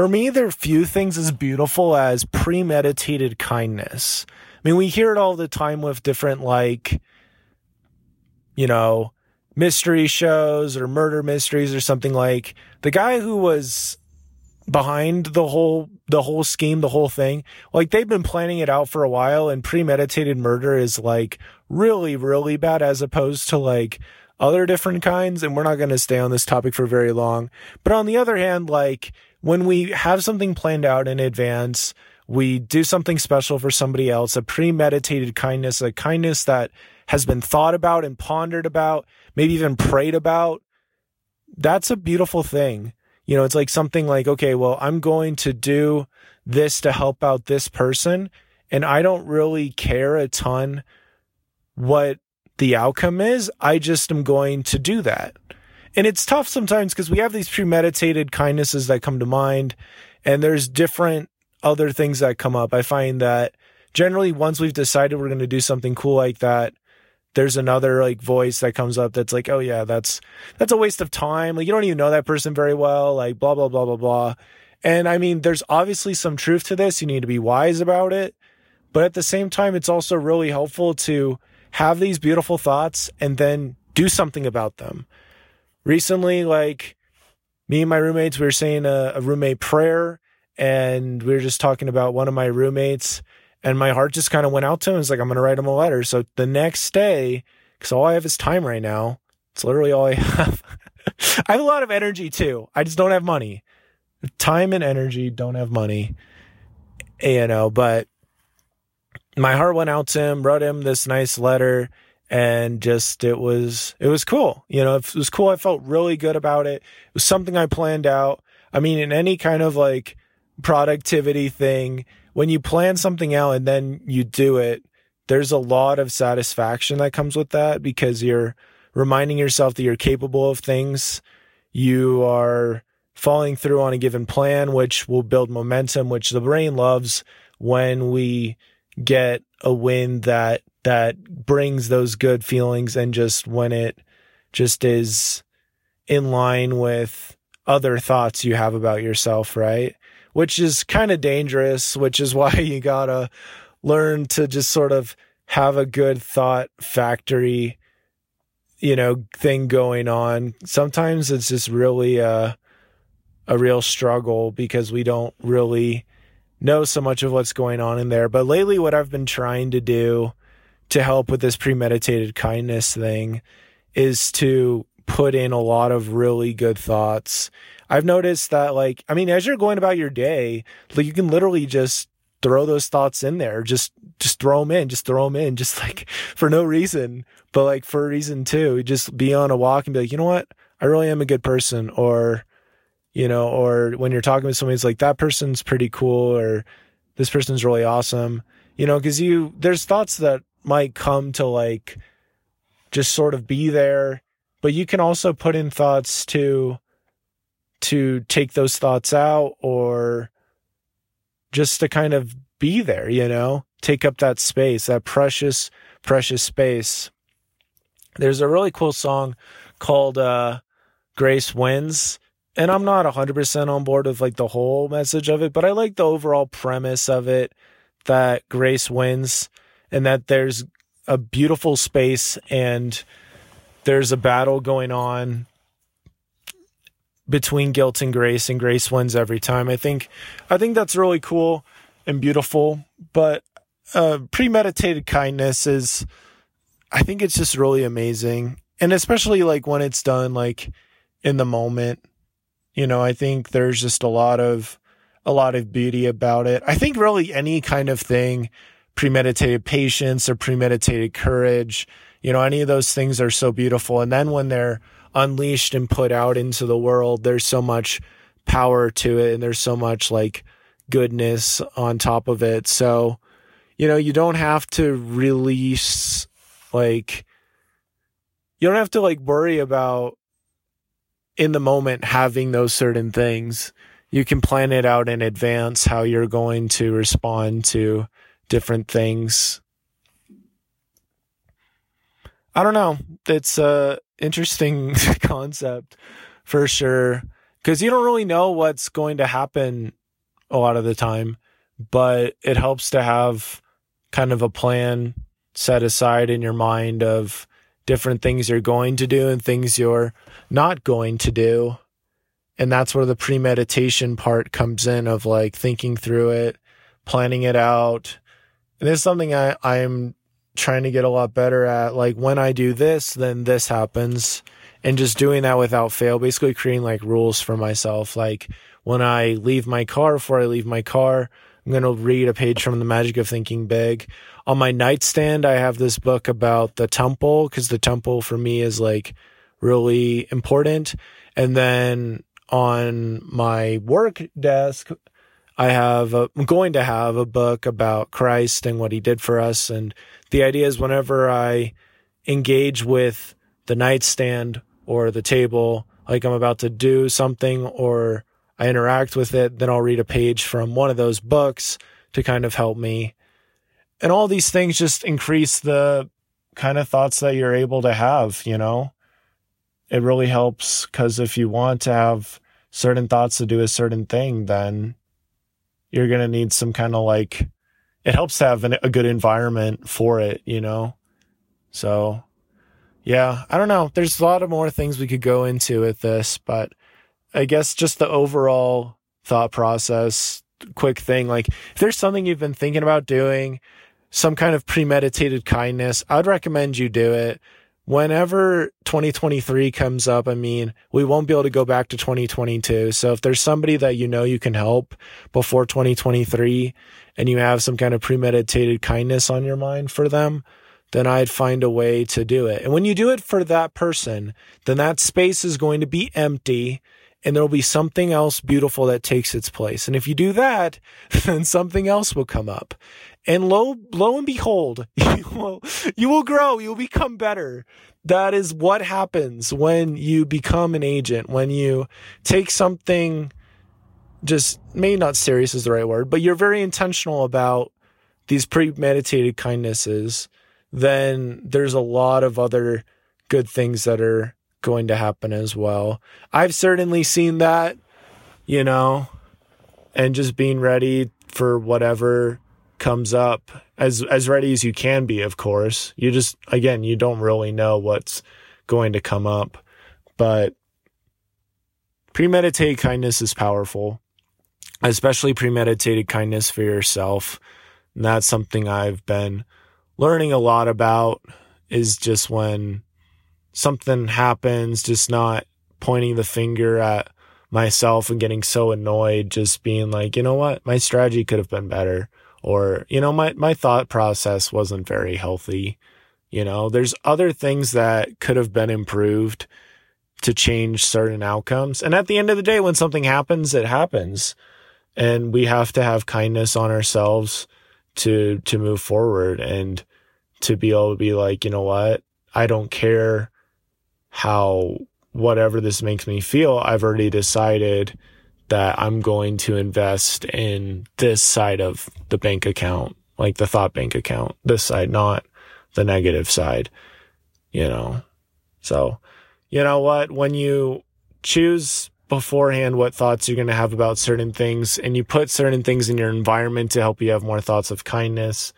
For me, there are few things as beautiful as premeditated kindness. I mean, we hear it all the time with different, like, you know, mystery shows or murder mysteries or something like the guy who was behind the whole the whole scheme the whole thing like they've been planning it out for a while and premeditated murder is like really really bad as opposed to like other different kinds and we're not going to stay on this topic for very long but on the other hand like when we have something planned out in advance we do something special for somebody else a premeditated kindness a kindness that has been thought about and pondered about maybe even prayed about that's a beautiful thing you know, it's like something like, okay, well, I'm going to do this to help out this person. And I don't really care a ton what the outcome is. I just am going to do that. And it's tough sometimes because we have these premeditated kindnesses that come to mind, and there's different other things that come up. I find that generally, once we've decided we're going to do something cool like that, there's another like voice that comes up that's like, oh yeah, that's that's a waste of time. Like you don't even know that person very well. Like blah blah blah blah blah. And I mean, there's obviously some truth to this. You need to be wise about it, but at the same time, it's also really helpful to have these beautiful thoughts and then do something about them. Recently, like me and my roommates, we were saying a, a roommate prayer, and we were just talking about one of my roommates and my heart just kind of went out to him. It's like, I'm going to write him a letter. So the next day, because all I have is time right now, it's literally all I have. I have a lot of energy too. I just don't have money. Time and energy, don't have money. You know, but my heart went out to him, wrote him this nice letter and just it was it was cool. You know, it was cool. I felt really good about it. It was something I planned out. I mean, in any kind of like productivity thing, when you plan something out and then you do it, there's a lot of satisfaction that comes with that because you're reminding yourself that you're capable of things. You are following through on a given plan, which will build momentum, which the brain loves when we get a win that that brings those good feelings and just when it just is in line with other thoughts you have about yourself, right? which is kind of dangerous, which is why you gotta learn to just sort of have a good thought factory, you know, thing going on. Sometimes it's just really a, a real struggle because we don't really know so much of what's going on in there. But lately, what I've been trying to do to help with this premeditated kindness thing is to put in a lot of really good thoughts I've noticed that, like, I mean, as you're going about your day, like, you can literally just throw those thoughts in there. Just, just throw them in, just throw them in, just like for no reason, but like for a reason too. Just be on a walk and be like, you know what? I really am a good person. Or, you know, or when you're talking with somebody, it's like, that person's pretty cool or this person's really awesome, you know, cause you, there's thoughts that might come to like just sort of be there, but you can also put in thoughts to, to take those thoughts out or just to kind of be there, you know, take up that space, that precious, precious space. There's a really cool song called uh, Grace Wins. And I'm not 100% on board with like the whole message of it, but I like the overall premise of it that grace wins and that there's a beautiful space and there's a battle going on between guilt and grace, and grace wins every time. I think, I think that's really cool and beautiful. But uh, premeditated kindness is, I think it's just really amazing, and especially like when it's done like in the moment. You know, I think there's just a lot of a lot of beauty about it. I think really any kind of thing, premeditated patience or premeditated courage, you know, any of those things are so beautiful. And then when they're unleashed and put out into the world, there's so much power to it and there's so much like goodness on top of it. So, you know, you don't have to release like you don't have to like worry about in the moment having those certain things. You can plan it out in advance how you're going to respond to different things. I don't know. It's uh interesting concept for sure. because you don't really know what's going to happen a lot of the time, but it helps to have kind of a plan set aside in your mind of different things you're going to do and things you're not going to do. And that's where the premeditation part comes in of like thinking through it, planning it out. And it's something I, I'm trying to get a lot better at. Like when I do this, then this happens. And just doing that without fail, basically creating like rules for myself. Like when I leave my car, before I leave my car, I'm going to read a page from The Magic of Thinking Big. On my nightstand, I have this book about the temple because the temple for me is like really important. And then on my work desk, I have, a, I'm going to have a book about Christ and what he did for us. And the idea is whenever I engage with the nightstand or the table, like I'm about to do something or I interact with it, then I'll read a page from one of those books to kind of help me. And all these things just increase the kind of thoughts that you're able to have, you know? It really helps because if you want to have certain thoughts to do a certain thing, then you're going to need some kind of like, it helps to have an, a good environment for it, you know? So, yeah, I don't know. There's a lot of more things we could go into with this, but I guess just the overall thought process, quick thing. Like, if there's something you've been thinking about doing, some kind of premeditated kindness, I'd recommend you do it. Whenever 2023 comes up, I mean, we won't be able to go back to 2022. So if there's somebody that you know you can help before 2023 and you have some kind of premeditated kindness on your mind for them, then I'd find a way to do it. And when you do it for that person, then that space is going to be empty and there'll be something else beautiful that takes its place. And if you do that, then something else will come up. And lo, lo and behold, you will, you will grow. You'll become better. That is what happens when you become an agent, when you take something just maybe not serious is the right word, but you're very intentional about these premeditated kindnesses, then there's a lot of other good things that are going to happen as well. I've certainly seen that, you know, and just being ready for whatever comes up as as ready as you can be, of course. You just again, you don't really know what's going to come up, but premeditated kindness is powerful, especially premeditated kindness for yourself. And that's something I've been learning a lot about is just when something happens, just not pointing the finger at myself and getting so annoyed, just being like, you know what, my strategy could have been better. Or, you know, my, my thought process wasn't very healthy. You know, there's other things that could have been improved to change certain outcomes. And at the end of the day, when something happens, it happens. And we have to have kindness on ourselves to, to move forward and to be able to be like, you know what? I don't care how whatever this makes me feel, I've already decided that I'm going to invest in this side of the bank account, like the thought bank account, this side, not the negative side, you know? So, you know what? When you choose beforehand what thoughts you're going to have about certain things and you put certain things in your environment to help you have more thoughts of kindness,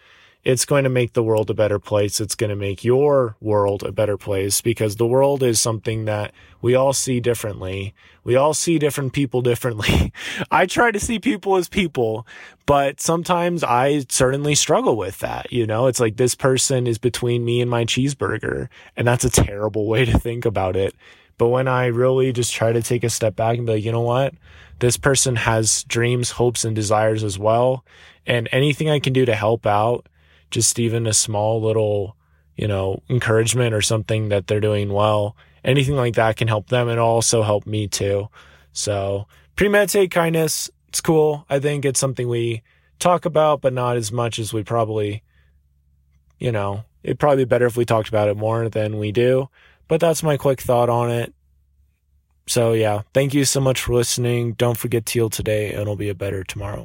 it's going to make the world a better place. It's going to make your world a better place because the world is something that we all see differently. We all see different people differently. I try to see people as people, but sometimes I certainly struggle with that. You know, it's like this person is between me and my cheeseburger. And that's a terrible way to think about it. But when I really just try to take a step back and be like, you know what? This person has dreams, hopes, and desires as well. And anything I can do to help out just even a small little, you know, encouragement or something that they're doing well, anything like that can help them and also help me too. So premeditate kindness, it's cool. I think it's something we talk about, but not as much as we probably, you know, it'd probably be better if we talked about it more than we do. But that's my quick thought on it. So yeah, thank you so much for listening. Don't forget to yield today and it'll be a better tomorrow.